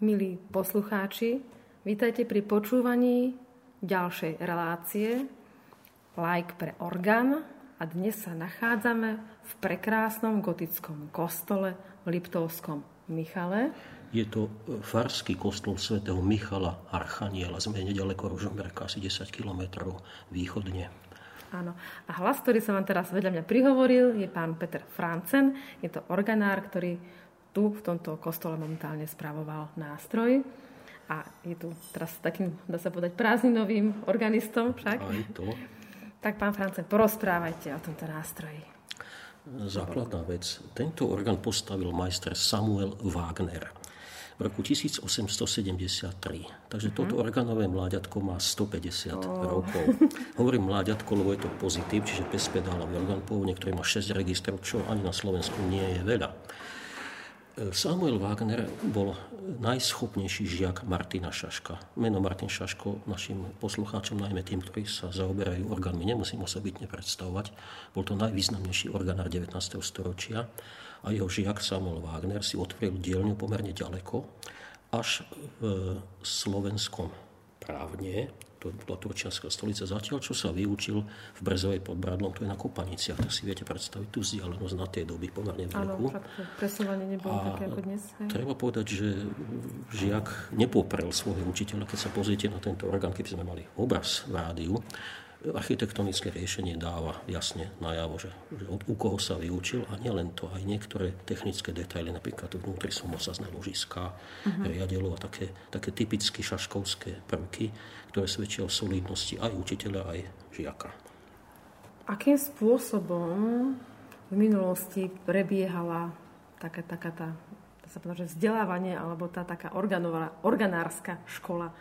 Milí poslucháči, vítajte pri počúvaní ďalšej relácie Like pre orgán a dnes sa nachádzame v prekrásnom gotickom kostole v Liptovskom Michale. Je to farský kostol svätého Michala Archaniela, sme nedaleko Ružomberka, asi 10 km východne. Áno. A hlas, ktorý sa vám teraz vedľa mňa prihovoril, je pán Peter Francen. Je to organár, ktorý tu v tomto kostole momentálne spravoval nástroj. A je tu teraz takým, dá sa povedať, prázdninovým organistom však. Aj to. Tak pán France, porozprávajte o tomto nástroji. Základná vec. Tento orgán postavil majster Samuel Wagner v roku 1873. Takže uh-huh. toto orgánové mláďatko má 150 oh. rokov. Hovorím mláďatko, lebo je to pozitív, čiže bezpedálový orgán pôvodne, ktorý má 6 registrov, čo ani na Slovensku nie je veľa. Samuel Wagner bol najschopnejší žiak Martina Šaška. Meno Martin Šaško našim poslucháčom, najmä tým, ktorí sa zaoberajú orgánmi, nemusím osobitne predstavovať. Bol to najvýznamnejší orgánár 19. storočia a jeho žiak Samuel Wagner si otvoril dielňu pomerne ďaleko, až v slovenskom právne, to bola Turčianská stolica, zatiaľ čo sa vyučil v Brezovej pod Bradlom, to je na Kopaniciach, to si viete predstaviť tú vzdialenosť na tej doby pomerne veľkú. Áno, presúvanie nebolo a také ako dnes. Hej. Treba povedať, že žiak nepoprel svojho učiteľa, keď sa pozriete na tento orgán, keby sme mali obraz v rádiu, architektonické riešenie dáva jasne najavo, že, že od, u koho sa vyučil a nielen to, aj niektoré technické detaily, napríklad vnútri sú mosazné ložiska, uh-huh. riadelo a také, také typicky šaškovské prvky, ktoré svedčia o solidnosti aj učiteľa, aj žiaka. Akým spôsobom v minulosti prebiehala taká, taká tá, sa povedať, že vzdelávanie alebo tá taká organárska škola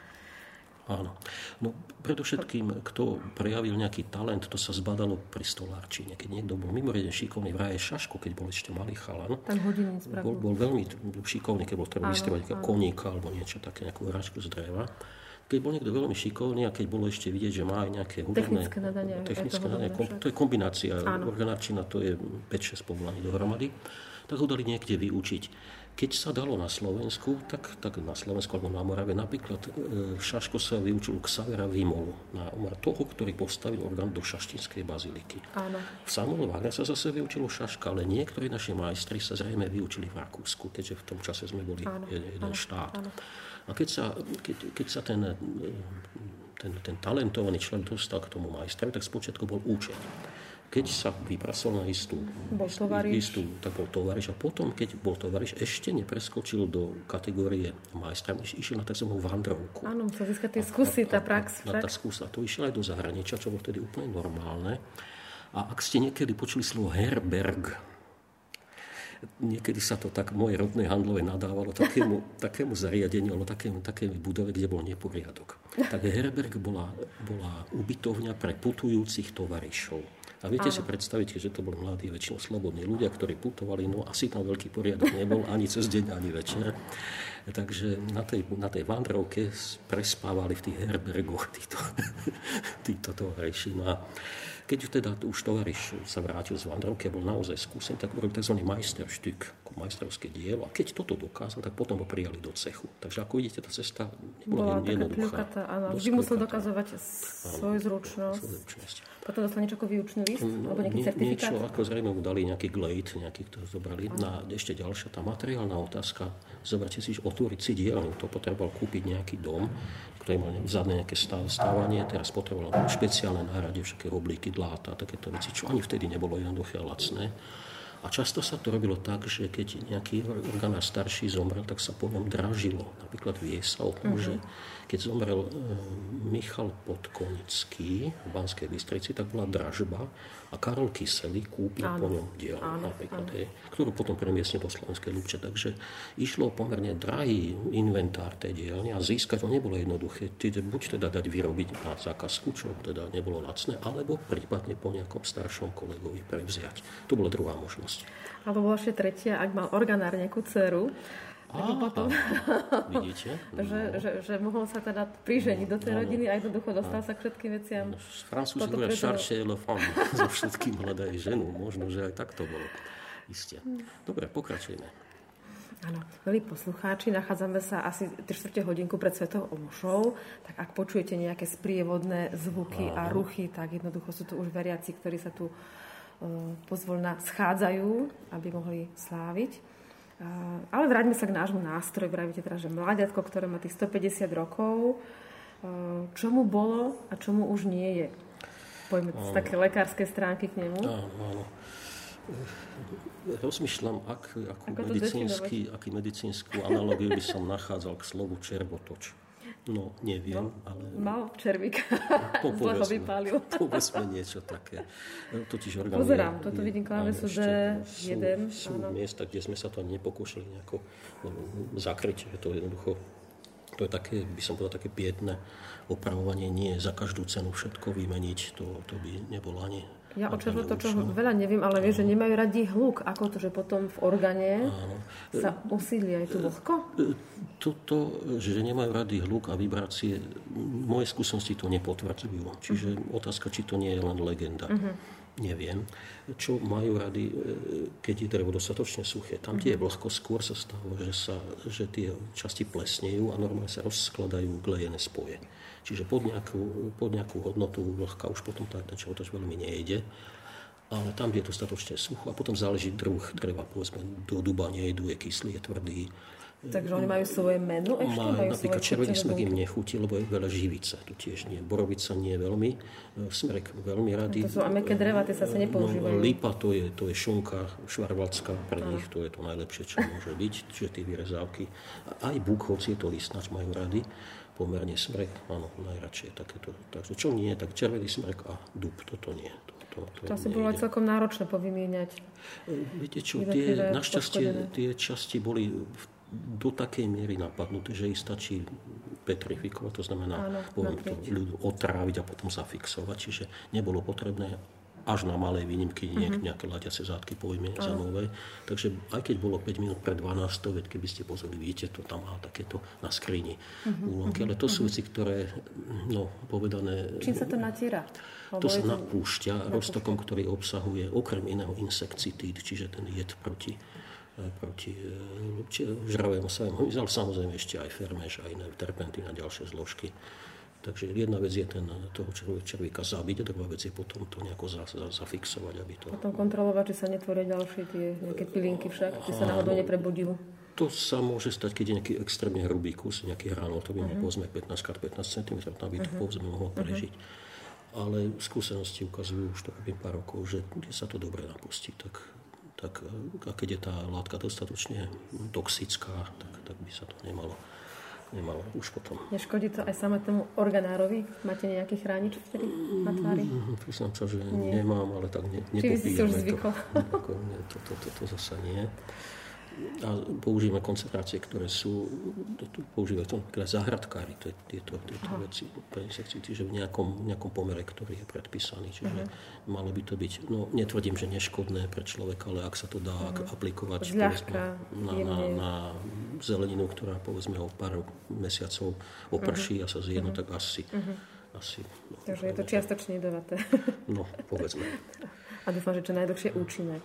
Áno. No predovšetkým, kto prejavil nejaký talent, to sa zbadalo pri stolárčine. Keď niekto bol mimoriadne šikovný, vraje Šaško, keď bol ešte malý chalan, bol, bol veľmi šikovný, keď bol treba vystrovať koníka alebo niečo také, nejakú hračku z dreva. Keď bol niekto veľmi šikovný a keď bolo ešte vidieť, že má aj nejaké hudobné... Technické nadanie. Technické nadanie to je kombinácia. Organárčina to je 5-6 povolaní dohromady. Tak ho dali niekde vyučiť. Keď sa dalo na Slovensku, tak, tak na Slovensku alebo na Morave, napríklad e, Šaško sa vyučil Xavera Vimolu, na toho, ktorý postavil orgán do Šaštinskej baziliky. Áno. V Samuel Wagner sa zase vyučilo Šaška, ale niektorí naši majstri sa zrejme vyučili v Rakúsku, keďže v tom čase sme boli áno, jeden áno, štát. Áno. A keď sa, keď, keď sa ten, ten, ten talentovaný člen dostal k tomu majstrovi, tak spočiatku bol účet keď sa vypracoval na istú, istú, tak bol tovariš a potom, keď bol tovariš, ešte nepreskočil do kategórie majstra, išiel na tzv. vandrovku. Áno, musel získať tie skúsy, tá prax. Na, na, tá skúsa. To išiel aj do zahraničia, čo bolo vtedy úplne normálne. A ak ste niekedy počuli slovo Herberg, niekedy sa to tak moje rodné handlové nadávalo takému, takému zariadeniu alebo takému, takému budove, kde bol neporiadok. Tak Herberg bola, bola ubytovňa pre putujúcich tovarišov. A viete Áno. si predstaviť, že to boli mladí, väčšinou slobodní ľudia, ktorí putovali, no asi tam veľký poriadok nebol ani cez deň, ani večer. Takže na tej, na tej vandrovke prespávali v tých herbergoch títo, títo tovariši. Keď teda už tovariš sa vrátil z vandrovky a bol naozaj skúsen, tak urobil tzv. majsterštük, ako majstrovské dielo. A keď toto dokázal, tak potom ho prijali do cechu. Takže ako vidíte, tá cesta nebola jednoduchá. Áno, vždy musel dokazovať svoju zručnosť. Zručnosť. Potom dostal niečo ako výučný list? No, alebo nejaký certifikát? Niečo, ako zrejme mu dali nejaký glade, nejaký, kto zobrali. Na ešte ďalšia tá materiálna otázka. Zoberte si, že otvoriť si dielňu. To potreboval kúpiť nejaký dom, ktorý mal zadné nejaké stávanie. Teraz potreboval špeciálne náhrade, všetké oblíky, dláta, takéto veci, čo ani vtedy nebolo jednoduché a lacné. A často sa to robilo tak, že keď nejaký orgánár starší zomrel, tak sa po ňom dražilo. Napríklad vie sa o tom, uh-huh. že keď zomrel e, Michal Podkonický v Banskej Bystrici, tak bola dražba a Karol Kysely kúpil áno. po ňom diel, áno, napríklad, áno. Ktorú potom premiestnil do Slovenskej Ľubče. Takže išlo pomerne drahý inventár tej dielne a získať ho nebolo jednoduché. Teda, buď teda dať vyrobiť na zákazku, čo teda nebolo lacné, alebo prípadne po nejakom staršom kolegovi prevziať. To bola druhá možnosť. Alebo bola ešte tretia, ak mal organár nejakú dceru, Á, potom, vidíte? No. že, že, že mohol sa teda priženiť do tej no, rodiny a jednoducho dostal no. sa k všetkým veciam. No, Francúzi hovoria chercher le femme, so všetkým hľadajú ženu. Možno, že aj tak to bolo. Isté. Dobre, pokračujeme. Áno, milí poslucháči, nachádzame sa asi 3 čtvrte hodinku pred Svetou Omšou, tak ak počujete nejaké sprievodné zvuky Áno. a ruchy, tak jednoducho sú tu už veriaci, ktorí sa tu uh, pozvolna schádzajú, aby mohli sláviť. Uh, ale vráťme sa k nášmu nástroju. Vravíte teraz, že mladiatko, ktoré má tých 150 rokov, uh, čo mu bolo a čo mu už nie je. Poďme z také lekárskej stránky k nemu. Áno, áno rozmýšľam, ak, akú, medicínsky, aký medicínsku analogiu by som nachádzal k slovu červotoč. No, neviem, no, ale... Mal červíka, po, povedzme, vypálil. povedzme niečo také. Totiž orgán Pozerám, je, toto vidím klávesu D1. Sú, sú miesta, kde sme sa to nepokúšali nejako no, zakryť, že to jednoducho to je také, by som povedal, také biedne opravovanie, nie za každú cenu všetko vymeniť, to, to by nebolo ani ja o čo veľa neviem, ale vieš, že nemajú radi hluk. Ako to, že potom v orgáne sa usídli aj tu vlhko? Toto, že nemajú radi hluk a vibrácie, moje skúsenosti to nepotvrdzujú. Čiže uh-huh. otázka, či to nie je len legenda. Uh-huh. Neviem. Čo majú rady, e, keď je drevo dostatočne suché. Tam, kde je mhm. vlhko, skôr sa stalo, že, sa, že tie časti plesnejú a normálne sa rozskladajú glejené spoje. Čiže pod nejakú, pod nejakú hodnotu vlhka už potom tá, ten červotoč veľmi nejde. Ale tam, kde je dostatočne sucho a potom záleží druh dreva, povedzme, do duba nejdu, je kyslý, je tvrdý. Takže oni majú svoje menu ešte? Má, majú napríklad červený smek im nechutí, lebo je veľa živice. Tu tiež nie. Borovica nie veľmi. E, smrek veľmi rady. To sú ameké dreva, tie sa sa nepoužívajú. No, lipa to je, to je šunka švarvalská, pre nich to je to najlepšie, čo môže byť. Čiže tie vyrezávky. Aj buk, hoci je to listnač, majú rady pomerne smrek, áno, najradšej takéto. Takže čo nie, tak červený smrek a dub, toto nie. To, to, to, to asi bolo aj celkom náročné povymieňať. E, viete čo, tie, našťastie tie časti boli do takej miery napadnuté, že ich stačí petrifikovať, to znamená Áno, poviem to, ľudu otráviť a potom zafixovať, čiže nebolo potrebné až na malé výnimky mm-hmm. nejaké ladiace zátky povymeniť za nové. Takže aj keď bolo 5 minút pred 12, veď keby ste pozreli, vidíte, to tam má takéto na skrini mm-hmm. úlomky. Ale to sú mhm. veci, ktoré, no, povedané... Čím sa to natiera? To sa napúšťa roztokom, ktorý obsahuje okrem iného insekcitíd, čiže ten jed proti proti e, žravému savému samozrejme ešte aj fermež, aj iné terpentín a ďalšie zložky. Takže jedna vec je ten, toho červíka zabiť, druhá vec je potom to nejako za, za, zafixovať, aby to... Potom kontrolovať, či sa netvoria ďalšie tie nejaké pilinky však, či sa náhodou neprebudil. To sa môže stať, keď je nejaký extrémne hrubý kus, nejaký ránov, to by uh-huh. povedzme 15 x 15 cm, tam by to uh-huh. povedzme mohlo prežiť. Uh-huh. Ale skúsenosti ukazujú, už to robím pár rokov, že kde sa to dobre napustí, tak, tak a keď je tá látka dostatočne toxická, tak, tak by sa to nemalo nemalo už potom. Neškodí to aj samotnému organárovi? Máte nejaký chránič vtedy na tvári? Mm, priznám sa, že nie. nemám, ale tak ne, nepopíjame Či si už zvykol? To, to, to, to, to zase nie a používame koncentrácie, ktoré sú, používajú to napríklad to je, tieto, tieto veci pre insekcií, čiže v nejakom, nejakom pomere, ktorý je predpísaný. Čiže uh-huh. malo by to byť, no netvrdím, že neškodné pre človeka, ale ak sa to dá uh-huh. aplikovať povedzme, na, na, na zeleninu, ktorá povedzme o pár mesiacov oprší uh-huh. a sa zje, uh-huh. tak asi. Uh-huh. asi no, Takže je to čiastočne jedovaté. No, povedzme. A dúfam, že čo najdlhšie účinné.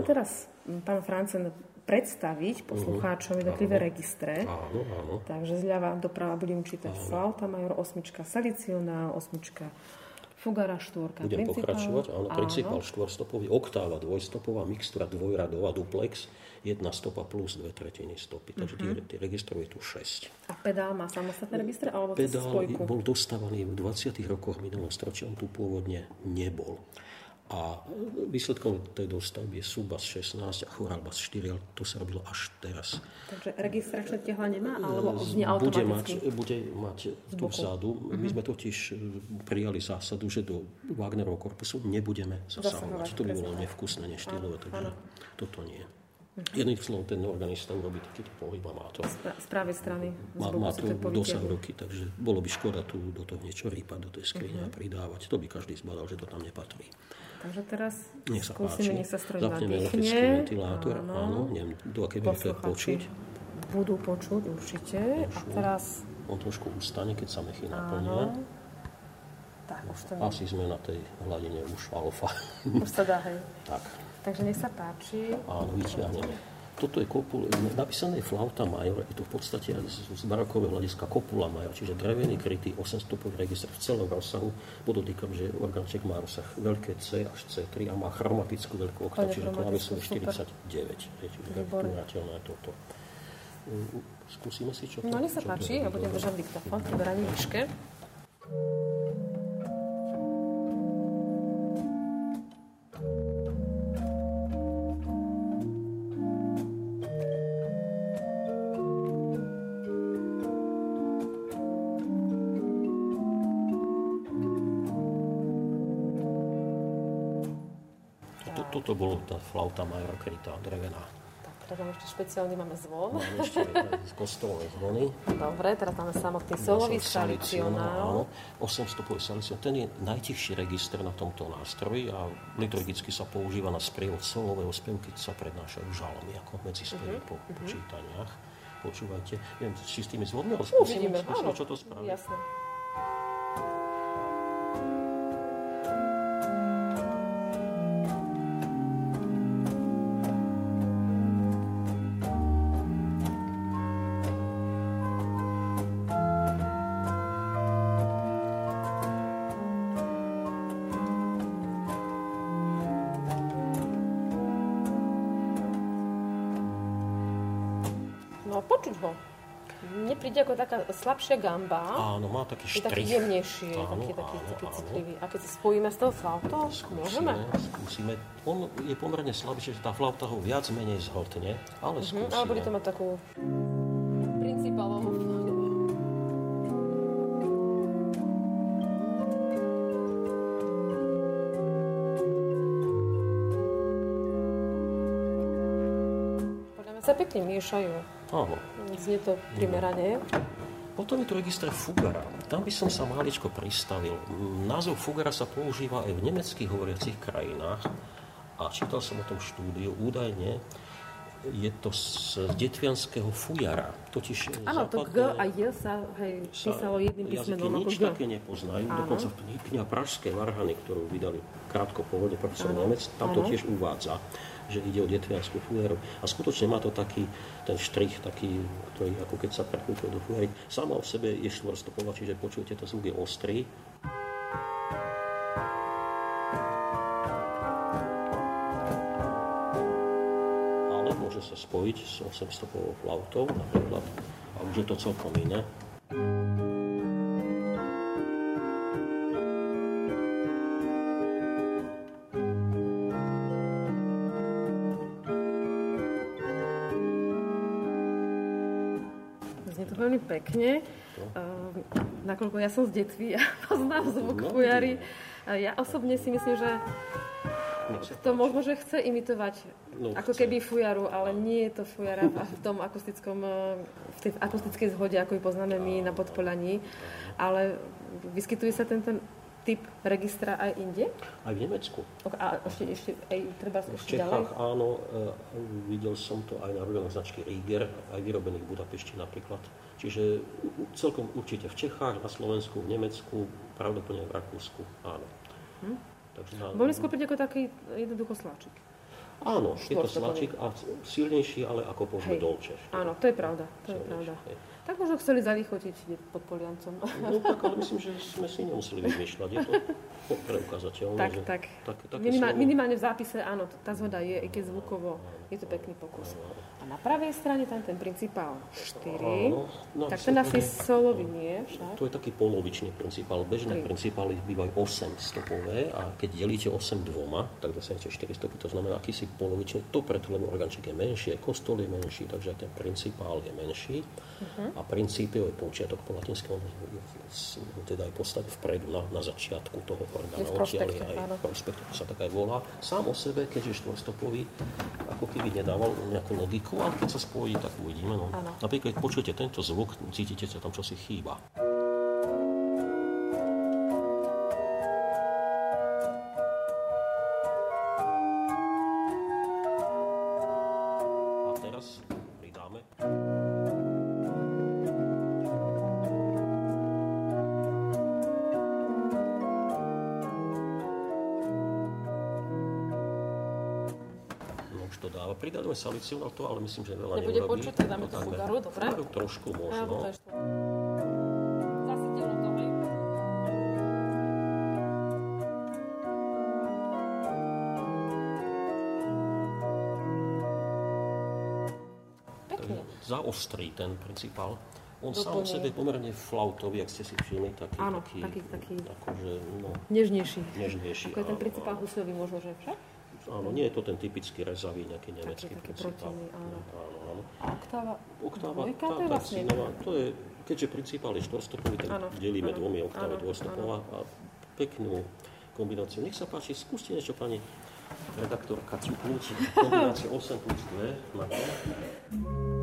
Poďme teraz, pán Francen, predstaviť poslucháčom jednotlivé Áno. registre. Áno, áno. Takže zľava doprava budem čítať flauta major, osmička salicionál, osmička fugara, štvorka, Budem principál. pokračovať. Áno, principál štvorstopový, oktáva, dvojstopová, mixtúra dvojradová, duplex, jedna stopa plus dve tretiny stopy. Takže Mhm. uh-huh. tých registrov je tu 6. A pedál má samostatné registre alebo Pedál spojku? bol dostávaný v 20. rokoch minulého storočia, on tu pôvodne nebol. A výsledkom tej dostavby je Subas 16 a Chorálbas 4, ale to sa robilo až teraz. Takže registračné tehla nemá, alebo znie bude mať, bude mať tu vzadu. My sme totiž e, prijali zásadu, že do Wagnerovho korpusu nebudeme Zasahovať, zasahovať. To by bolo nevkusné, neštýlové, takže áno. toto nie. Jedným slovom, ten organista urobí takýto pohyb a má to. Z pravej strany Má, má to dosah ruky, takže bolo by škoda tu do toho niečo rýpať, do tej skrine Mhm. a pridávať. To by každý zbadal, že to tam nepatrí. Takže teraz Nech sa skúsime, páči. nech sa stroj Zapneme elektrický ventilátor, áno, neviem, do akej Posluchači počuť. budú počuť určite. A teraz, On trošku ustane, keď sa mechy naplnia. tak už to Asi sme na tej hladine už alfa. už sa dá, hej. tak, Takže nech sa páči. áno, vyťahneme. Toto je kopul, napísané je flauta major, je to v podstate z, z barokového hľadiska kopula major, čiže drevený krytý 8-stupový register v celom rozsahu. Podotýkam, že orgánček má rozsah veľké C až C3 a má chromatickú veľkú oktav, čiže super. 49. Je, čiže vyrateľné toto. Mm, Skúsime si, čo to No nech sa páči, ja budem držať diktafón beraní výške. Toto, tá flauta major krytá, drevená. Tak, teraz ešte špeciálny, máme zvon. Máme ešte kostolné zvony. Dobre, teraz máme samotný solový Salicionál, salicionál. Áno, 8 stupový salicionál. Ten je najtichší register na tomto nástroji a liturgicky sa používa na sprievod solového spevu, keď sa prednášajú žalmy, ako medzi spevy Mhm, po, po čítaniach. Počúvajte, neviem, či s tými zvonmi, áno. čo to spraví. Jasné. Príde ako taká slabšia gamba. Áno, má taký Je taký štrich. jemnejší, je Áno, taký, taký, áno, taký citlivý. A keď si spojíme s tou flautou, môžeme? Skúsime, skúsime. On je pomerne slabší, že tá flauta ho viac menej zhltne, ale skúsime. Hm, ale bude to mať takú principálovú sa pekne miešajú. Áno. Znie to primerane. Potom je tu register Fugara. Tam by som sa maličko pristavil. Názov Fugara sa používa aj v nemeckých hovoriacich krajinách a čítal som o tom štúdiu. Údajne je to z detvianského fujara. Totiž Áno, to G a J sa hej, sa písalo jedným písmenom ako nič G. také nepoznajú. Áno. Dokonca kniha Pražské varhany, ktorú vydali krátko po vode profesor Nemec, tam to tiež uvádza, že ide o detvianskú fujaru. A skutočne má to taký ten štrich, taký, ktorý ako keď sa prekúpil do fujary. Sama o sebe je štvorstopová, čiže počujete, to zvuk je ostrý. Sa spojiť s 800-povou flautou napríklad. A už je to celkom iné. Znie to veľmi pekne. Uh, nakoľko ja som z detvy a poznám zvuk No, fujary. Ja osobne si myslím, že sa to možno, že chce imitovať No, ako keby fujaru, ale nie je to fujara v v tom akustickom, uh, v tej akustickej zhode, ako ju poznáme my na Podpolaní. Ale vyskytuje sa tento typ registra aj inde? Aj v Nemecku. A ešte, ešte aj treba V ešte ďalej? Čechách áno, e, videl som to aj na rovených značky Rieger, aj vyrobených v Budapešti napríklad. Čiže celkom určite v Čechách, na Slovensku, v Nemecku, pravdepodobne v Rakúsku, áno. Hm? Takže na, Boli skôr ako taký jednoducho sláčik. Áno, je to slačík a silnejší, ale ako povedzme dolče. Áno, to je pravda, to je pravda. Hej. Tak možno chceli zalichotiť pod Poliancom. No tak, ale myslím, že sme si nemuseli vymýšľať. Je to preukázateľné. tak, že tak. tak Minimál, minimálne v zápise, áno, tá zhoda je, i keď zvukovo, je to pekný pokus. A na pravej strane tam ten principál 4, áno, no, tak ten asi solový nie však. To je taký polovičný principál. Bežné 3. principály bývajú 8 stopové a keď delíte 8 dvoma, tak dostanete 4 stopy. To znamená akýsi polovičný. To preto, lebo organček je menší, kostol je menší, takže ten principál je menší. Uh-huh. A princípio je počiatok po latinskom, teda aj postať vpredu na, na začiatku toho orgánu. Odtiaľ je aj prospekt, sa tak aj volá. Sám o sebe, keďže štvorstopový, ako keby nedával nejakú logiku, ale keď sa spojí, tak uvidíme. No. Napríklad, keď počujete tento zvuk, cítite, že tam čosi chýba. Salicium, ale to ale myslím, že veľa Nebude neurobí. počuť, tak dáme tú fugaru, dobre? Trošku možno. zaostrí ten principál. On Doplne. sám o sebe pomerne flautový, ak ste si všimli, taký, áno, taký, taký, taký akože, no, nežnejší. nežnejší. Ako je ten principál husový možno, že však? Áno, nie je to ten typický rezavý nejaký nemecký taký, principál. Protiny, áno. áno, áno. A oktáva, oktáva dvojka, tá, to je vlastne... Nová, to je, keďže principál je štvorstopový, tak áno, delíme áno, dvomi, oktáva dvojstopová a peknú kombináciu. Nech sa páči, skúste niečo, pani redaktorka, cuknúť kombináciu 8 plus 2 na to.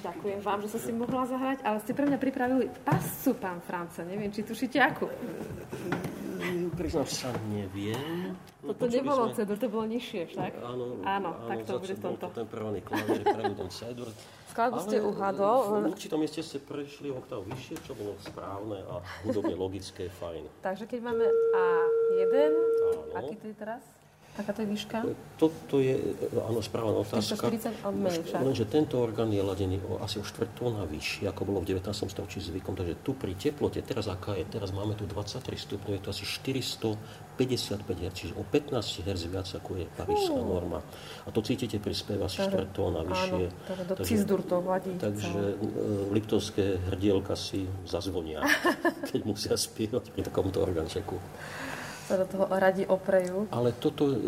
Ďakujem vám, že som si mohla zahrať, ale ste pre mňa pripravili pascu, pán France. Neviem, či tušíte akú. Priznám sa, neviem. No, Toto nebolo sme... cedur, to bolo nižšie však? Áno, áno, áno tak to bude v tomto. ten prvý klavír, prvý ten cedur. Skladbu ste uhadol. V určitom mieste ste prešli oktav vyššie, čo bolo správne a hudobne logické, fajn. Takže keď máme A1, áno. aký to je teraz? Aká to je výška? Toto je, áno, správna otázka. 140 menej však. Lenže tento orgán je ladený o asi o štvrtóna vyššie, ako bolo v 19. storočí zvykom. Takže tu pri teplote, teraz aká je, teraz máme tu 23 stupňov, je to asi 455 Hz, čiže o 15 Hz viac ako je parížská uh. norma. A to cítite pri speve asi štvrtóna vyššie. Áno, do takže, to vladí. Takže uh, liptovské hrdielka si zazvonia, keď musia spievať pri takomto orgánčeku. Sa do toho radi oprejú. Ale toto, e,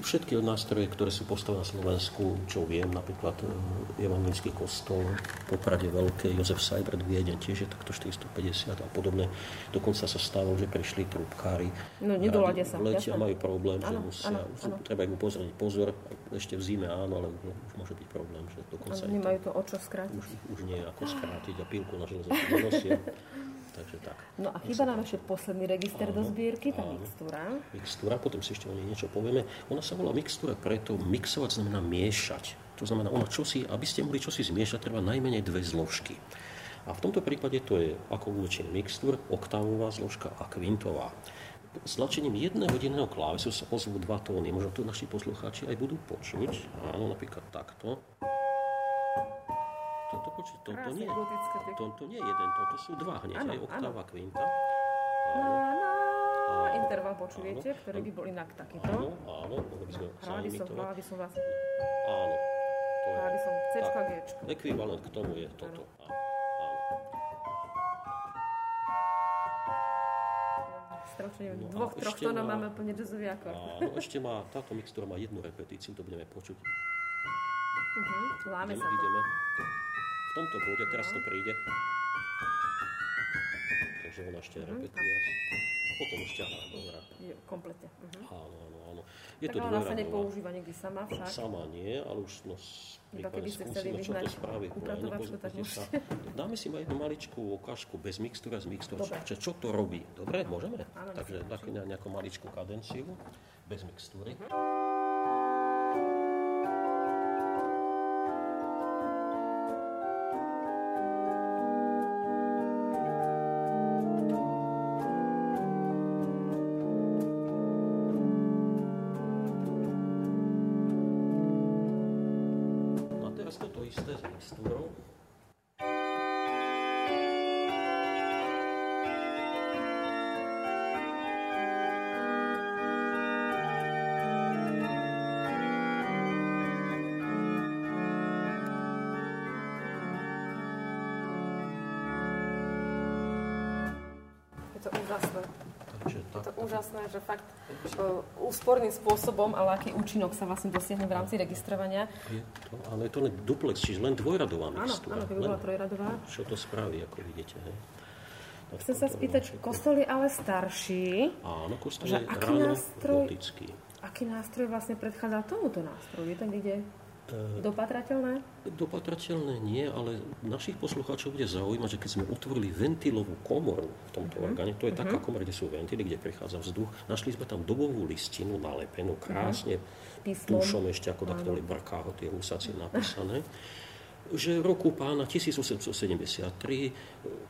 všetky nástroje, ktoré sú postavené na Slovensku, čo viem, napríklad e, Evangelický kostol, Poprade Veľké, Jozef Sajbert Vieden, tiež je takto 450 a podobne. Dokonca sa stalo, že prišli trúbkári. No, nedoladia sa. Letia majú problém, ano, že musia, ano, ano. treba im upozorniť pozor, ešte v zime áno, ale už môže byť problém, že dokonca... Ano, nemajú to o čo skrátiť. Už, už nie ako skrátiť a pílku na železo nosia. Takže tak. No a chýba nám ešte posledný register áno, do zbierky, tá áno, mixtúra. Mixtúra, potom si ešte o nej niečo povieme. Ona sa volá mixtúra preto, mixovať znamená miešať. To znamená, ona čosi, aby ste mohli čosi zmiešať, treba najmenej dve zložky. A v tomto prípade to je ako väčšiny mixtúr, oktávová zložka a kvintová. S tlačením jedného jediného klávesu sa ozvú dva tóny. Možno tu naši poslucháči aj budú počuť. Áno, napríklad takto. Toto počuť, toto nie, toto nie je jeden tón, to sú dva hneď, ano, aj oktáva, kvinta. Áno. Na, na, interval počujete, ktorý by bol inak takýto. Áno, áno, mohli by sme Hrali som, hrala by som vás. Áno. To je, hrala by som C, G. Ekvivalent k tomu je toto. Áno. strašne no, dvoch, troch tónov máme úplne jazzový akord. Áno, ešte má, táto mixtúra má jednu repetíciu, to budeme počuť. Uh-huh, láme sa. Ideme v tomto bode, teraz to príde. Takže ona ešte uh-huh. repetuje. Potom ešte áno, dobrá. Je, kompletne. Uh-huh. Áno, áno, áno. Je tak to ona sa nepoužíva niekdy sama však? Sama nie, ale už no, keby ste chceli vyhnať upratovačku, tak sa, Dáme si jednu maličkú ukážku bez mixtúra, z mixtúra. Čo, čo to robí? Dobre, môžeme? Áno, Takže takú nejakú maličkú kadenciu bez mixtúry. Uh-huh. To úžasné, že fakt uh, úsporným spôsobom, ale aký účinok sa vlastne dosiahne v rámci registrovania. Je to, ale je to len duplex, čiže len dvojradová mixtúra. Áno, áno, keby bola trojradová. Čo to spraví, ako vidíte. Hej. Chcem sa spýtať, kostol je ale starší. Áno, kostol je ráno nástroj, gotický. Aký nástroj vlastne predchádza tomuto nástroju? Je ten, kde E, dopatrateľné? Dopatrateľné nie, ale našich poslucháčov bude zaujímať, že keď sme otvorili ventilovú komoru v tomto uh-huh. orgáne, to je uh-huh. taká komora, kde sú ventily, kde prichádza vzduch, našli sme tam dobovú listinu nalepenú, mhm. krásne uh-huh. tušom ešte, ako takto brkáho tie husáci napísané že roku pána 1873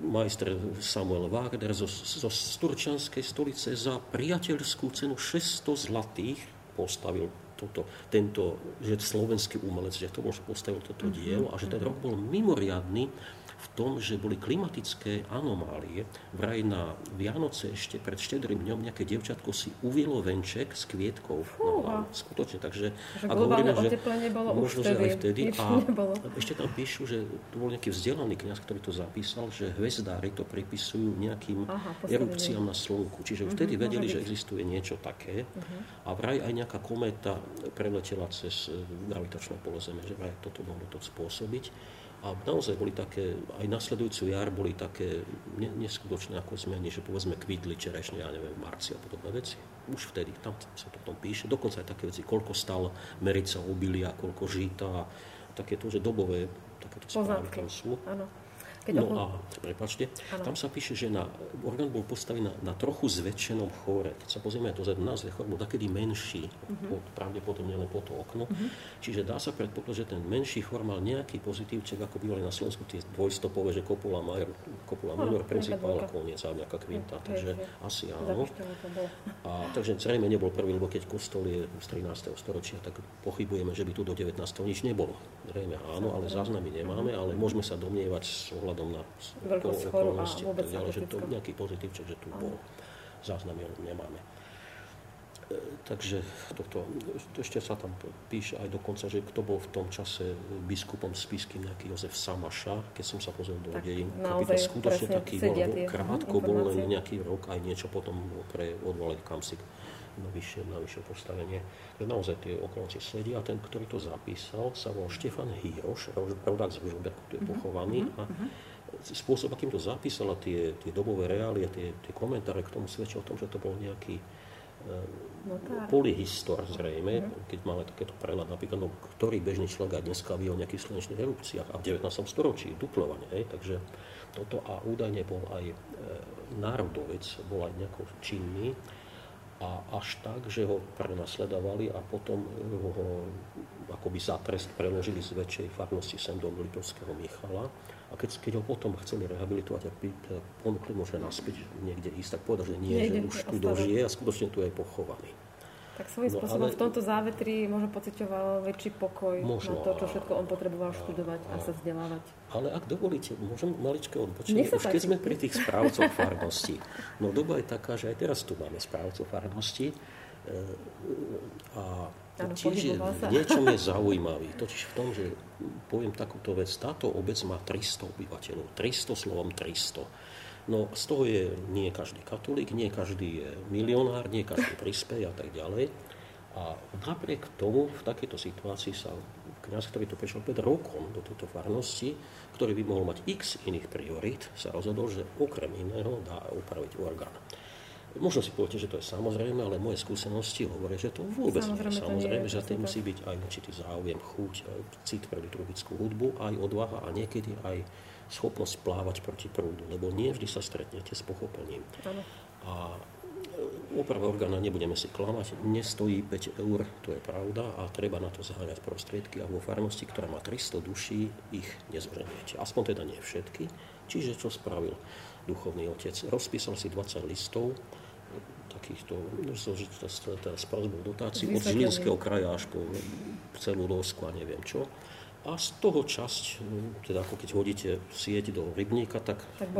majster Samuel Wagner zo, zo Sturčanskej stolice za priateľskú cenu 600 zlatých postavil toto, tento, že slovenský umelec, že to postavil toto dielo a že ten rok bol mimoriadný v tom, že boli klimatické anomálie. Vraj na Vianoce ešte pred štedrým dňom nejaké dievčatko si uvielo venček s kvietkou Fúha. Skutočne, takže... ak hovoríme, že bolo možno, že aj vtedy. A nebolo. ešte tam píšu, že tu bol nejaký vzdelaný kniaz, ktorý to zapísal, že hvezdári to pripisujú nejakým Aha, erupciám na Slnku. Čiže už vtedy uh-huh, vedeli, že existuje niečo také. Uh-huh. A vraj aj nejaká kométa preletela cez gravitačné pole Zeme, že vraj toto mohlo to spôsobiť. A naozaj boli také, aj nasledujúcu jar boli také neskutočné ako zmeny, že povedzme kvitli čerešne, ja neviem, marci a podobné veci. Už vtedy, tam sa to tom píše. Dokonca aj také veci, koľko stal merica obilia, koľko žita, takéto, že dobové takéto správy tam sú. Ano. Keď no a, prepačte, ano. tam sa píše, že na, orgán bol postavený na, na trochu zväčšenom chóre. Keď sa pozrieme dozadu, názve chór bol takedy menší, uh-huh. pod, pravdepodobne len po to okno. Uh-huh. Čiže dá sa predpokladať, že ten menší chór mal nejaký pozitívček, ako bývali na Slovensku tie dvojstopové, že Coppola Major, Coppola Major, principál koniec, a nejaká kvinta. Takže asi áno. A, takže zrejme nebol prvý, lebo keď kostol je z 13. storočia, tak pochybujeme, že by tu do 19. nič nebolo. Zrejme áno, ale záznamy nemáme, ale môžeme sa domnievať ohľadom na okolnosti, že to nejaký pozitívček, že tu bol. Záznamy nemáme. takže toto, ešte sa tam píše aj dokonca, že kto bol v tom čase biskupom spisky nejaký Jozef Samaša, keď som sa pozrel do dejín, to skutočne taký bol, krátko bol len nejaký rok, aj niečo potom pre odvolať kam si na vyššie, na vyššie postavenie. Naozaj tie okolnosti sledia. A ten, ktorý to zapísal, sa volal Štefan Híroš, rodák z Vilberku, tu je mhm, pochovaný. Mm-hmm. A spôsob, akým to zapísala, tie, tie dobové reálie, tie, tie komentáre k tomu svedčia o tom, že to bol nejaký no polyhistor zrejme, mm. keď máme takéto prehľad, napríklad, no, ktorý bežný človek aj dneska vie o nejakých slnečných erupciách a v 19. storočí, duplovanie, hej, takže toto a údajne bol aj e, národovec, bol aj nejako činný a až tak, že ho prenasledovali a potom ho akoby za trest preložili z väčšej farnosti sem do Litovského Michala a keď, keď ho potom chceli rehabilitovať a ponúkli mu, že naspäť niekde ísť, tak povedal, že nie, Nejde, že už tu dožije a skutočne tu je pochovaný. Tak svojím no, spôsobom ale, v tomto závetri možno pocitoval väčší pokoj možno, na to, čo všetko on potreboval študovať a, a sa vzdelávať. Ale ak dovolíte, môžem maličké odbočenie. Už keď sme pri tých správcov farnosti. No doba je taká, že aj teraz tu máme správcov farnosti. E, a Ano, tiež je, v niečom je zaujímavý. Totiž v tom, že poviem takúto vec, táto obec má 300 obyvateľov. 300 slovom 300. No z toho je nie každý katolík, nie každý je milionár, nie každý prispej a tak ďalej. A napriek tomu v takejto situácii sa kniaz, ktorý to prišiel 5 rokom do tejto farnosti, ktorý by mohol mať x iných priorít, sa rozhodol, že okrem iného dá upraviť orgán. Možno si poviete, že to je samozrejme, ale moje skúsenosti hovoria, že to vôbec samozrejme, nie je samozrejme, že tým musí byť aj určitý záujem, chuť, cit pre liturgickú hudbu, aj odvaha a niekedy aj schopnosť plávať proti prúdu, lebo nie vždy sa stretnete s pochopením. Ano. A e, orgána, nebudeme si klamať, nestojí 5 eur, to je pravda, a treba na to zaháňať prostriedky a vo farnosti, ktorá má 300 duší, ich nezvrniete. Aspoň teda nie všetky. Čiže čo spravil duchovný otec? Rozpísal si 20 listov, takýchto z prozbou dotácií od Žilinského kraja až po celú Losku a neviem čo. A z toho časť, teda ako keď hodíte sieť do rybníka, tak, tak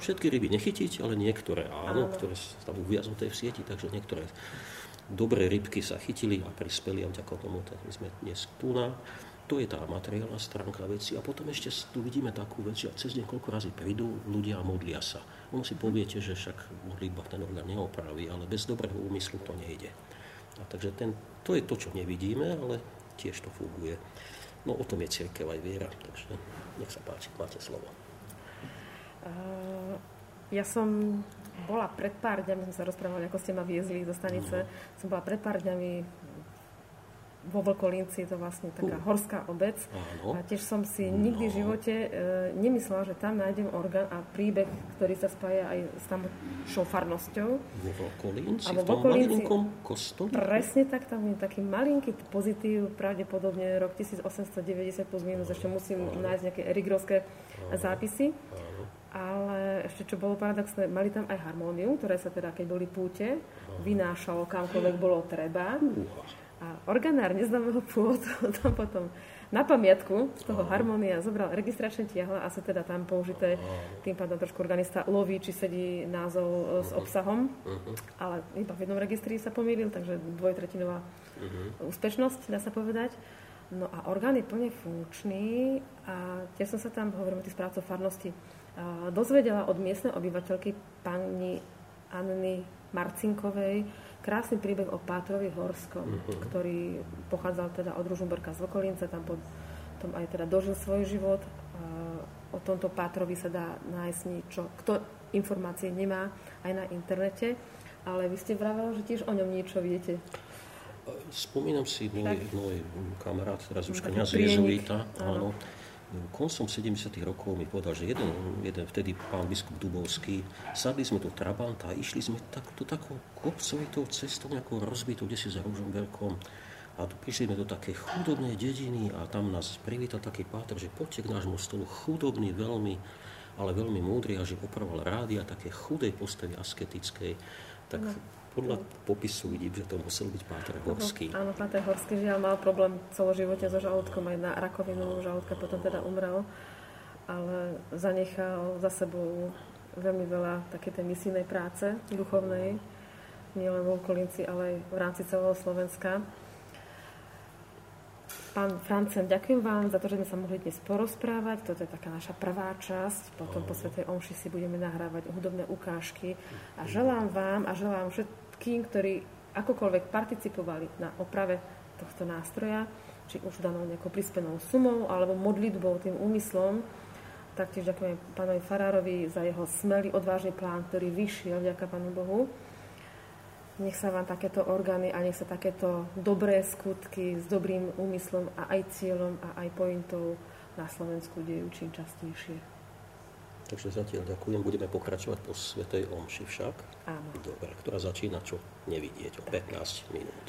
všetky ryby nechytíte, ale niektoré áno, áno. ktoré tam uviaznuté v sieti, takže niektoré dobré rybky sa chytili a prispeli a vďaka tomu tak my sme dnes tu na. To je tá materiálna stránka veci. A potom ešte tu vidíme takú vec, že cez deň koľko razy prídu ľudia a modlia sa. Ono si poviete, že však modlitba ten orgán neopraví, ale bez dobrého úmyslu to nejde. A takže ten, to je to, čo nevidíme, ale tiež to funguje. No o tom je církev aj viera, takže nech sa páči, máte slovo. Uh, ja som bola pred pár dňami, sme sa rozprávali, ako ste ma viezli do stanice, uh-huh. som bola pred pár dňami vo Vlkolínci, je to vlastne taká uh. horská obec. Áno. A tiež som si no. nikdy v živote e, nemyslela, že tam nájdem orgán a príbeh, ktorý sa spája aj s tamšou farnosťou. Vo Vlkolínci, v tom malinkom kostole? Presne tak, tam je taký malinký pozitív, pravdepodobne rok 1890 plus minus, ešte musím áno. nájsť nejaké erigrovské zápisy. Áno. Ale ešte čo bolo paradoxné, mali tam aj harmóniu, ktoré sa teda, keď boli púte, vynášalo kamkoľvek bolo treba. Uh. A organár neznámeho pôvodu tam potom na pamiatku z toho harmonia zobral registračné tiahla a sa teda tam použité, tým pádom trošku organista loví, či sedí názov e, s mhm. obsahom, mhm. ale iba v jednom registri sa pomýlil, takže dvojtretinová mhm. úspešnosť, dá sa povedať. No a orgán je plne funkčný a tiež som sa tam, hovorím o tých správcov farnosti, dozvedela od miestnej obyvateľky pani Anny Marcinkovej, krásny príbeh o Pátrovi Horskom, uh-huh. ktorý pochádzal teda od Ružomberka z Vokolince, tam potom aj teda dožil svoj život. O tomto Pátrovi sa dá nájsť niečo, kto informácie nemá aj na internete, ale vy ste vraveli, že tiež o ňom niečo viete. Spomínam si, môj, môj kamarát, teraz už kniaz jezuita, áno, áno koncom 70. rokov mi povedal, že jeden, jeden vtedy pán biskup Dubovský, sadli sme do Trabanta a išli sme takto takou kopcovitou cestou, nejakou rozbitou, kde si za Ružomberkom. A tu prišli sme do takej chudobnej dediny a tam nás privítal taký páter, že poďte k nášmu stolu, chudobný veľmi, ale veľmi múdry a že opravoval a také chudej postavy asketickej. Tak no podľa popisu vidím, že to musel byť Páter Horský. Áno, Páter Horský žiaľ mal problém celoživote so žalúdkom, aj na rakovinu žalúdka potom teda umrel, ale zanechal za sebou veľmi veľa také tej misijnej práce duchovnej. nielen v okolíci, ale aj v rámci celého Slovenska. Pán Francen, ďakujem vám za to, že sme sa mohli dnes porozprávať. Toto je taká naša prvá časť. Potom po Svetej Omši si budeme nahrávať hudobné ukážky. A želám vám a želám všetkým, ktorí akokoľvek participovali na oprave tohto nástroja, či už danou nejakou prispenou sumou alebo modlitbou, tým úmyslom. Taktiež ďakujem pánovi Farárovi za jeho smelý, odvážny plán, ktorý vyšiel vďaka Pánu Bohu. Nech sa vám takéto orgány a nech sa takéto dobré skutky s dobrým úmyslom a aj cieľom a aj pointou na Slovensku dejú čím častejšie. Takže zatiaľ ďakujem. Budeme pokračovať po Svetej Omši však. Áno. Dobre, ktorá začína čo nevidieť o 15 minút.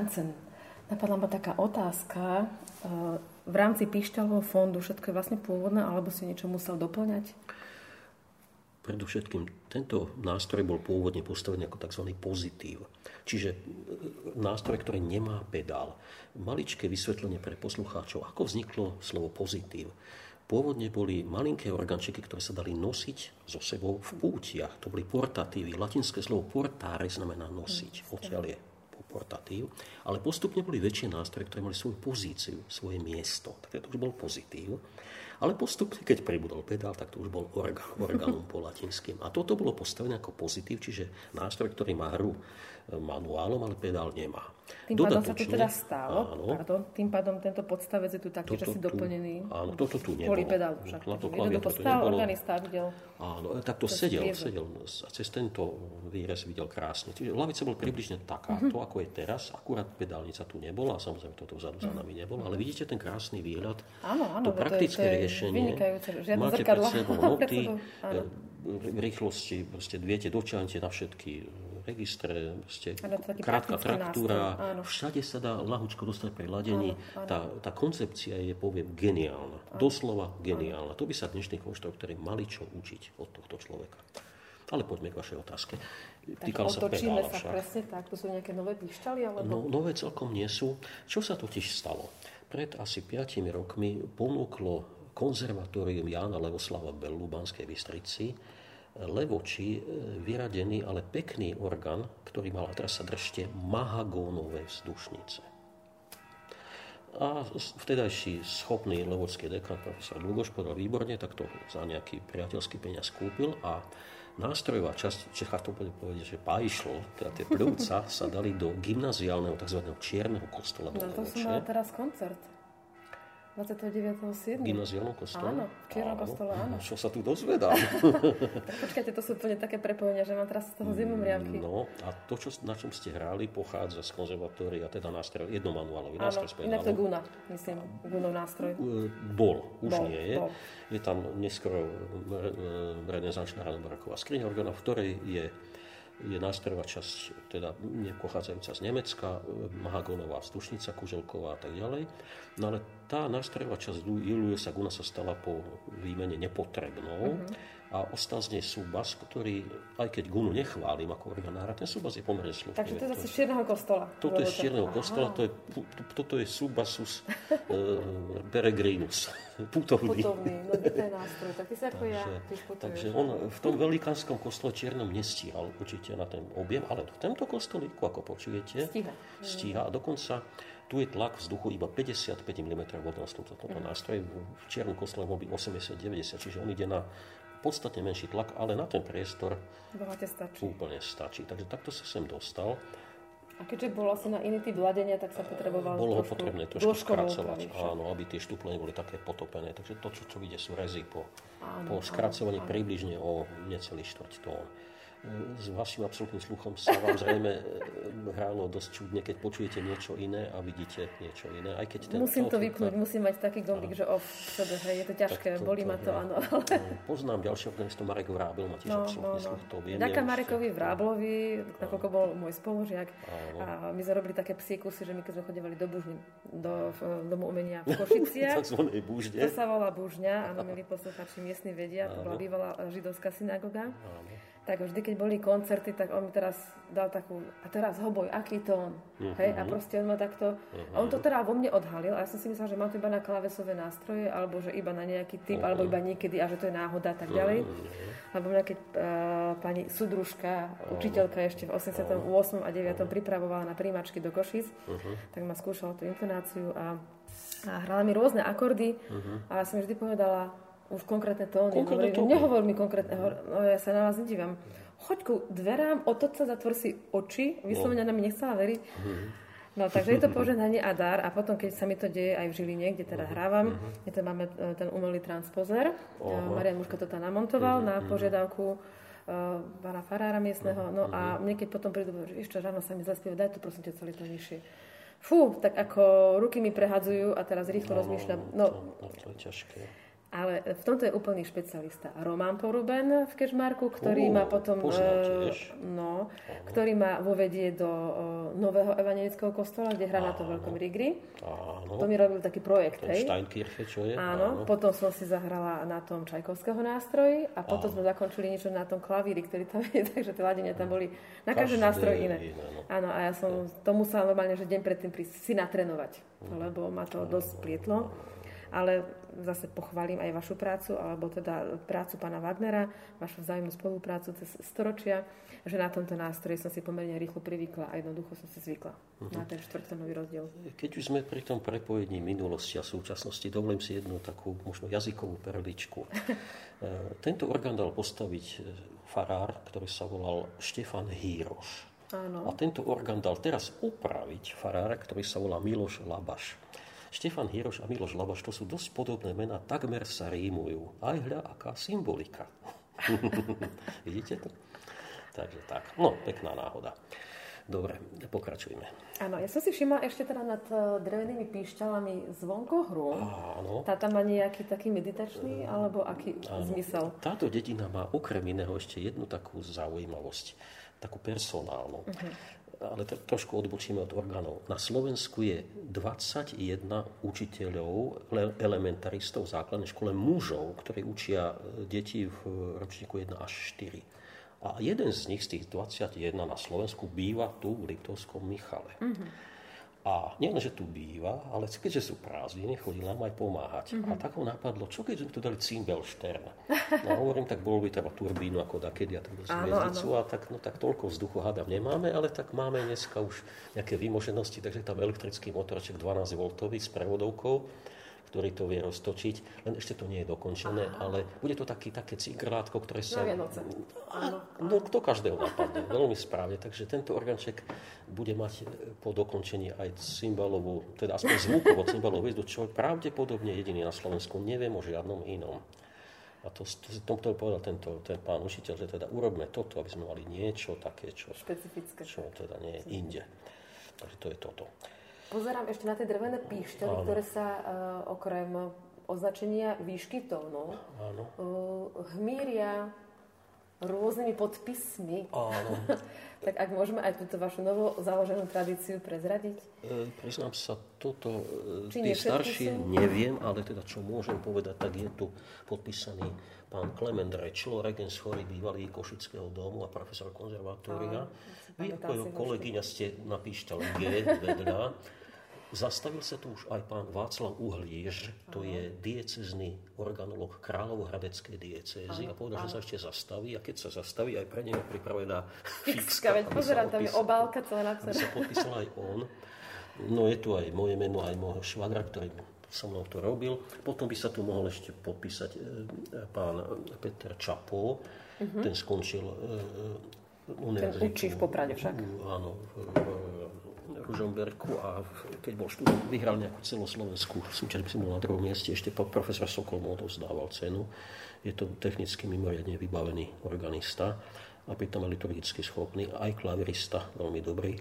Francen, napadla ma taká otázka. V rámci Pišťalovho fondu všetko je vlastne pôvodné, alebo si niečo musel doplňať? Predovšetkým tento nástroj bol pôvodne postavený ako tzv. pozitív. Čiže e, nástroj, ktorý nemá pedál. Maličké vysvetlenie pre poslucháčov, ako vzniklo slovo pozitív. Pôvodne boli malinké organčiky, ktoré sa dali nosiť so sebou v pútiach. To boli portatívy. Latinské slovo portare znamená nosiť. Odtiaľ je portatív, ale postupne boli väčšie nástroje, ktoré mali svoju pozíciu, svoje miesto. Tak to už bol pozitív. Ale postupne, keď pribudol pedál, tak to už bol orgán, orgánum po latinským. A toto bolo postavené ako pozitív, čiže nástroj, ktorý má hru manuálom, ale pedál nemá. Tým pádom sa to teda stalo, áno, pardon, tým pádom tento podstavec je tu taký, že si doplnený. Áno, toto tu nebolo. Kvôli pedálu však. Na to to stál, organista videl. Áno, tak to sedel, sedel a cez tento výrez videl krásne. Čiže hlavica bol približne takáto, uh-huh. ako je teraz, akurát pedálnica tu nebola, a samozrejme toto vzadu za mhm. nami nebolo, ale vidíte ten krásny výhľad, áno, áno, to praktické to je, to je riešenie. Máte pred sebou noty, v rýchlosti, proste viete, dočiahnete na všetky registre, ste, krátka traktúra, všade sa dá lahučko dostať pri ladení. Áno, áno. Tá, tá koncepcia je, poviem, geniálna. Áno. Doslova geniálna. Áno. To by sa dnešní konštruktori mali čo učiť od tohto človeka. Ale poďme k vašej otázke. Týkal sa pedála sa však. presne tak. To sú nejaké nové pišťaly? Alebo... No, nové celkom nie sú. Čo sa totiž stalo? Pred asi 5 rokmi ponúklo konzervatórium Jána Levoslava Bellu v Banskej Bystrici levoči e, vyradený, ale pekný orgán, ktorý mal, a teraz sa držte, mahagónové vzdušnice. A vtedajší schopný levočský dekan, profesor Lugoš, povedal výborne, tak to za nejaký priateľský peniaz kúpil a nástrojová časť, Čechá to bude povedať, že pajšlo, teda tie plúca sa dali do gymnaziálneho tzv. čierneho kostola. No to som mala teraz koncert. 29.7. Gymnaziálnom kostole? Áno, v Čiernom kostole, áno. Čo sa tu dozvedám? tak počkajte, to sú úplne také prepojenia, že mám teraz z toho zimom riavky. No a to, čo, na čom ste hrali, pochádza z konzervatória, teda nástroj, jednomanuálový nástroj. Áno, inak to Guna, myslím, Gunov nástroj. Bol, už bol, nie je. Bol. Je tam neskoro renesančná Hanenbaraková skriňa orgána, v ktorej je je nástrojová časť, teda nepochádzajúca z Nemecka, Mahagónová vzdušnica, Kuželková a tak ďalej. No ale tá nástrojová časť Juliusa Guna sa stala po výmene nepotrebnou. Uh-huh a ostal z nej súbas, ktorý, aj keď Gunu nechválim ako organára, ten súbas je pomerne slušný. Takže to je zase z Čierneho kostola. Toto je z Čierneho kostola, to je, toto je súbasus uh, peregrinus, putovný. Putovný, no to je nástroj, tak ty sa ako ja, Takže on v tom velikánskom kostole Čiernom nestíhal určite na ten objem, ale v tomto kostolíku, ako počujete, stíha. stíha a dokonca tu je tlak vzduchu iba 55 mm v tomto mm. nástroji. V čiernom kostole môže byť 80-90, čiže on ide na podstatne menší tlak, ale na ten priestor stačí. úplne stačí. Takže takto sa sem dostal. A keďže bol asi na iný typ ladenia, tak sa potreboval Bolo ho potrebné trošku skracovať, áno, aby tie štuple boli také potopené. Takže to, čo, čo vidie, sú rezy po, áno, po skracovaní áno, áno. približne o necelý štvrť tón s vašim absolútnym sluchom sa vám zrejme e, hrálo dosť čudne, keď počujete niečo iné a vidíte niečo iné. Aj keď ten musím to vypnúť, musím mať taký gombík, že off sebe, hej, je to ťažké, to, bolí ma to, áno. Ale... Poznám ďalšieho organistu, Marek Vrábil, má tiež no, absolútny no, no. sluch, to viem. Ďaká Marekovi Vráblovi, nakoľko bol môj spolužiak, áno. a my sme robili také psíkusy, že my keď sme chodevali do Bužny, do Domu umenia v Košiciach, to sa volá Bužňa, áno, milí posluchači, miestni vedia, to bola bývalá židovská synagoga. Áno tak vždy, keď boli koncerty, tak on mi teraz dal takú, a teraz hoboj, aký tón, uh-huh. hej, a proste on ma takto, uh-huh. a on to teda vo mne odhalil, a ja som si myslela, že má to iba na klávesové nástroje, alebo že iba na nejaký typ, uh-huh. alebo iba niekedy, a že to je náhoda, a tak ďalej. Uh-huh. Lebo mňa keď uh, pani Sudružka, uh-huh. učiteľka ešte v 88. a 9. pripravovala na príjmačky do Košic, uh-huh. tak ma skúšala tú intonáciu a, a hrala mi rôzne akordy, uh-huh. a ja som vždy povedala, už konkrétne tóny. Konkrétne tóny. Nehovor mi konkrétne, no ja sa na vás nedívam. Choď ku dverám, otoč sa, zatvor si oči, vyslovene no. na mi nechcela veriť. Mm-hmm. No, takže je to požehnanie a dar a potom, keď sa mi to deje aj v Žiline, kde teda hrávam, uh-huh. kde máme e, ten umelý transpozer. Uh-huh. Marian Muška to tam namontoval uh-huh. na požiadavku uh, pána farára miestneho. No uh-huh. a mne keď potom prídu, že ešte ráno sa mi zaspieva, daj to prosím ťa celý to nižšie. Fú, tak ako ruky mi prehadzujú a teraz rýchlo no, rozmýšľam. No, to, to je ťažké. Ale v tomto je úplný špecialista. Roman Poruben v Kešmarku, ktorý uh, má potom... Uh, no, ktorý má vo vedie do uh, nového evangelického kostola, kde hrá na to veľkom Rigri. Áno. To mi robil taký projekt, Ten hej. Steinkirche, čo je? Áno, potom som si zahrala na tom Čajkovského nástroji a potom sme zakončili niečo na tom klavíri, ktorý tam je, takže tie ladenie tam boli na každý Každé nástroj iné. iné, no. Áno, a ja som to musela normálne, že deň predtým prísť si natrenovať, lebo ma to dosť plietlo. Ale zase pochválim aj vašu prácu, alebo teda prácu pána Wagnera, vašu vzájomnú spoluprácu cez storočia, že na tomto nástroji som si pomerne rýchlo privykla a jednoducho som si zvykla na ten štvrtonový rozdiel. Keď už sme pri tom prepojení minulosti a súčasnosti, dovolím si jednu takú možno jazykovú perličku. E, Tento orgán dal postaviť e, farár, ktorý sa volal Štefan Híroš. Áno. A tento orgán dal teraz upraviť farára, ktorý sa volá Miloš Labaš. Štefan Híroš a Miloš Labaš to sú dosť podobné mená, takmer sa rímujú. Aj hľa, aká symbolika. Vidíte to? Takže tak. No, pekná náhoda. Dobre, pokračujme. Áno, ja som si všimla ešte teda nad eh, drevenými píšťalami zvonkohru. Áno. Tá tam má nejaký taký meditačný, alebo aký zmysel? Táto dedina má okrem iného ešte jednu takú zaujímavosť, takú personálnu. Ale to, trošku odbočíme od orgánov. Na Slovensku je 21 učiteľov, le- elementaristov v základnej škole, mužov, ktorí učia e, deti v ročníku 1 až 4. A jeden z nich, z tých 21 na Slovensku, býva tu v Liptovskom Michale. A nielen, že tu býva, ale keďže sú prázdniny, chodí nám aj pomáhať. A tak ho napadlo, čo keď sme tu dali Cimbelštern? No hovorím, tak bolo by treba turbínu ako dakedy a takú Áno, hviezdicu a tak, no, tak toľko vzduchu hádam nemáme, ale tak máme dneska už nejaké vymoženosti, takže tam elektrický motorček 12 V s prevodovkou, ktorý to vie roztočiť, len ešte to nie je dokončené, ale bude to taký, také cikrátko, ktoré sa... Na Vianoce. Áno. No, to každého napadne, veľmi správne. Takže tento organček bude mať e, po dokončení aj cymbalovú, teda aspoň zvukovo cymbalovú hviezdu, čo je pravdepodobne jediný na Slovensku. Neviem o žiadnom inom. A to, to, to, to povedal tento, ten pán učiteľ, že teda urobme toto, aby sme mali niečo také, čo, Špecifické. čo teda nie je inde. Takže to je toto. Pozerám ešte na tie drevené píšťaly, Áno. ktoré sa uh, okrem označenia výšky tónu Áno. uh, hmíria rôznymi podpismi. Áno. Tak ak môžeme aj túto vašu novo založenú tradíciu prezradiť? E, priznám sa, toto, e, Či tie staršie sú? neviem, ale teda čo môžem povedať, tak je tu podpísaný pán Klement Rečlo, regens chorý bývalý Košického domu a profesor konzervatória. Vy ako jeho kolegyňa ste napíšťali G vedľa. Zastavil sa tu už aj pán Václav Uhlíř, to je diecezný organolog Kráľovohradeckej diecézy a povedal, že sa ešte zastaví a keď sa zastaví, aj pre neho pripravená Fixka, veď pozerám, tam je obálka celá napísaná. sa podpísal aj on. No je tu aj moje meno, aj môjho švagra, ktorý so mnou to robil. Potom by sa tu mohol ešte podpísať e, pán Peter Čapol. Ten skončil e, univerzitu. Mhm. učí v Poprade však. Áno, v, v Ružomberku a v- keď bol študent, vyhral nejakú celoslovenskú súťaž, myslím, na druhom mieste, ešte profesor Sokol mu odovzdával cenu. Je to technicky mimoriadne vybavený organista a pritom liturgicky schopný, aj klavirista, veľmi dobrý.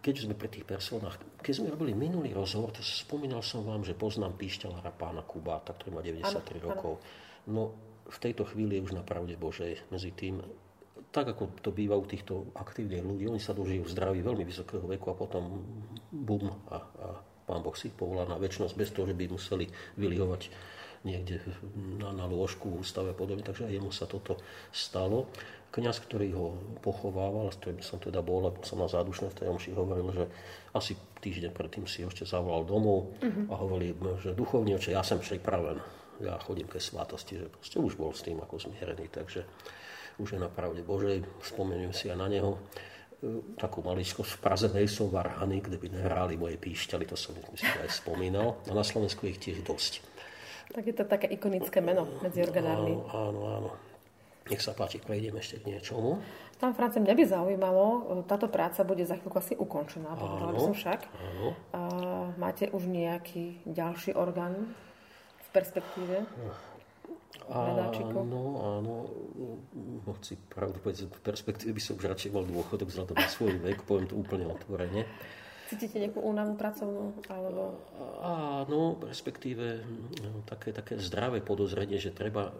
Keď sme pri tých personách, keď sme robili minulý rozhovor, to spomínal som vám, že poznám píšťalára pána Kubáta, ktorý má 93 Áno, rokov. No v tejto chvíli je už na pravde Božej medzi tým, tak ako to býva u týchto aktívnych ľudí, oni sa dožijú zdraví veľmi vysokého veku a potom bum a, a pán Boh si ich povolá na väčšnosť bez toho, že by museli vylihovať niekde na, na lôžku, v ústave a podobne, takže aj jemu sa toto stalo. Kňaz, ktorý ho pochovával, s ktorým som teda bol, a som na zádušné v tej omši hovoril, že asi týždeň predtým si ešte zavolal domov a hovoril, že duchovný oče, ja som pripraven, ja chodím ke svatosti, že proste už bol s tým ako zmierený, takže už je na pravde Božej, spomeniem si aj na neho. E, Takú maličkosť v Praze nejsou varhany, kde by nehráli moje píšťaly, to som myslím aj spomínal. A na Slovensku je ich tiež dosť. Tak je to také ikonické meno medzi organármi. Áno, áno, áno. Nech sa páči, prejdeme ešte k niečomu. Tam, France, mňa by zaujímalo, táto práca bude za chvíľku asi ukončená, povedala by som však. áno. A máte už nejaký ďalší orgán v perspektíve? Hľadáčikov? Áno, áno. Hoci pravdu povedať, v perspektíve by som už radšej mal dôchodok vzhľadom na svoj vek, poviem to úplne otvorene. Cítite nejakú únavu pracovnú? Alebo... Áno, respektíve no, také, také zdravé podozrenie, že treba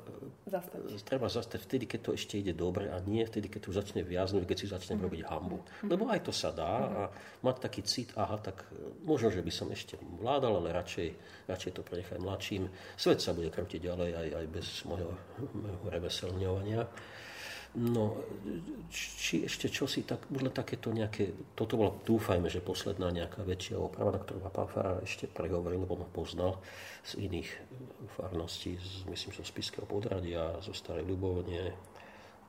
zastať. treba zastať vtedy, keď to ešte ide dobre a nie vtedy, keď to začne viaznúť, keď si začne mm. robiť hambu. Mm. Lebo aj to sa dá mm. a mať taký cit, aha, tak možno, že by som ešte vládal, ale radšej, radšej to prenechaj mladším. Svet sa bude krútiť ďalej aj, aj bez môjho, môjho reveselňovania. No, či ešte čosi, tak možno takéto nejaké, toto bolo, dúfajme, že posledná nejaká väčšia oprava, na ktorú pán Farár ešte prehovoril, lebo ma poznal z iných farností, z, myslím, zo Spiského podradia, zo Starej Ľubovne,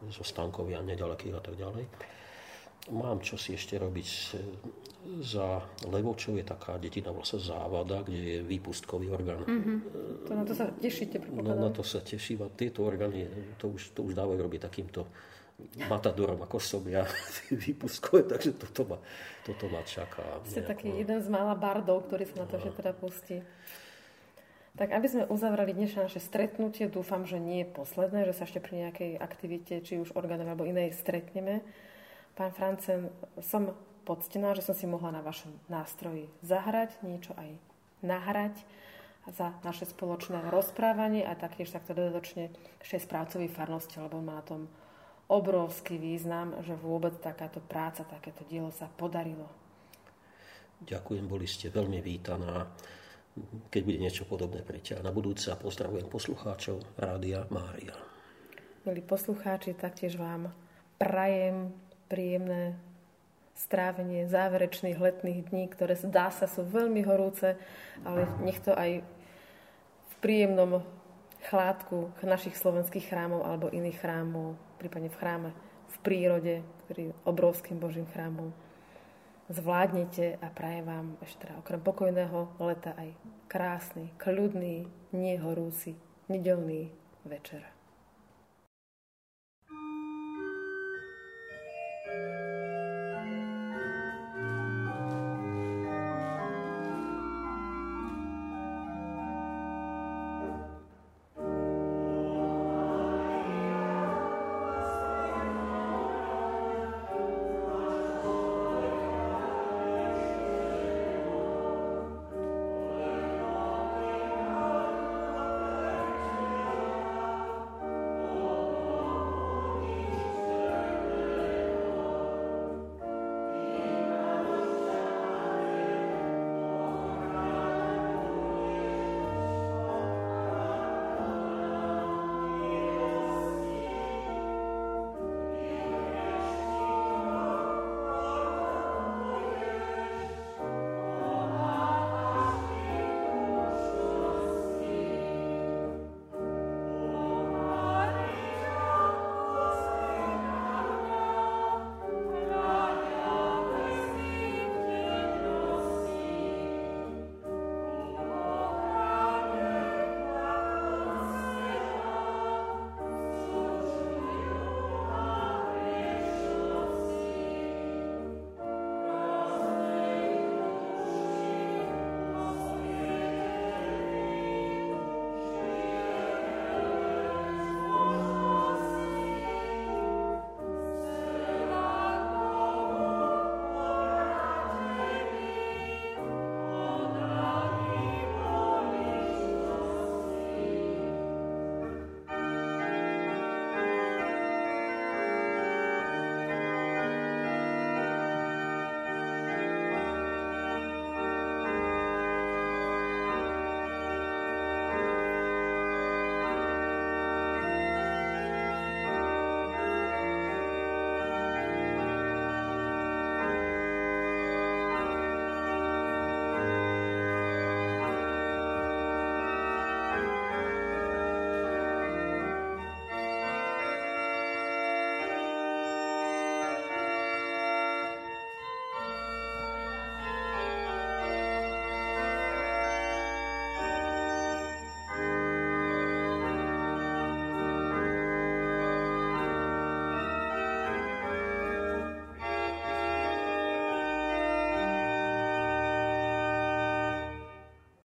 zo Stankovia nedalekých a tak ďalej. Mám čo si ešte robiť za Levočov je taká detina vlastne závada, kde je výpustkový orgán. Mm-hmm. To na to sa tešíte, No, na to sa teším a tieto orgány, to už, to už dávajú robiť takýmto matadorom, ako som ja, výpustkové, takže toto ma, toto ma čaká. Ste taký jeden z mála bardov, ktorý sa na to, no. že teda pustí. Tak aby sme uzavrali dnešné naše stretnutie, dúfam, že nie je posledné, že sa ešte pri nejakej aktivite, či už orgánov alebo inej, stretneme. Pán Francen, som poctená, že som si mohla na vašom nástroji zahrať, niečo aj nahrať za naše spoločné rozprávanie a taktiež takto dodatočne ešte správcovi farnosti, lebo má na tom obrovský význam, že vôbec takáto práca, takéto dielo sa podarilo. Ďakujem, boli ste veľmi vítaná. Keď bude niečo podobné ťa na budúce a pozdravujem poslucháčov Rádia Mária. Milí poslucháči, taktiež vám prajem príjemné strávenie záverečných letných dní, ktoré zdá sa sú veľmi horúce, ale nech to aj v príjemnom chládku našich slovenských chrámov alebo iných chrámov, prípadne v chráme v prírode, ktorý je obrovským Božím chrámom, zvládnete a prajem vám ešte teda okrem pokojného leta aj krásny, kľudný, nehorúci, nedelný večer.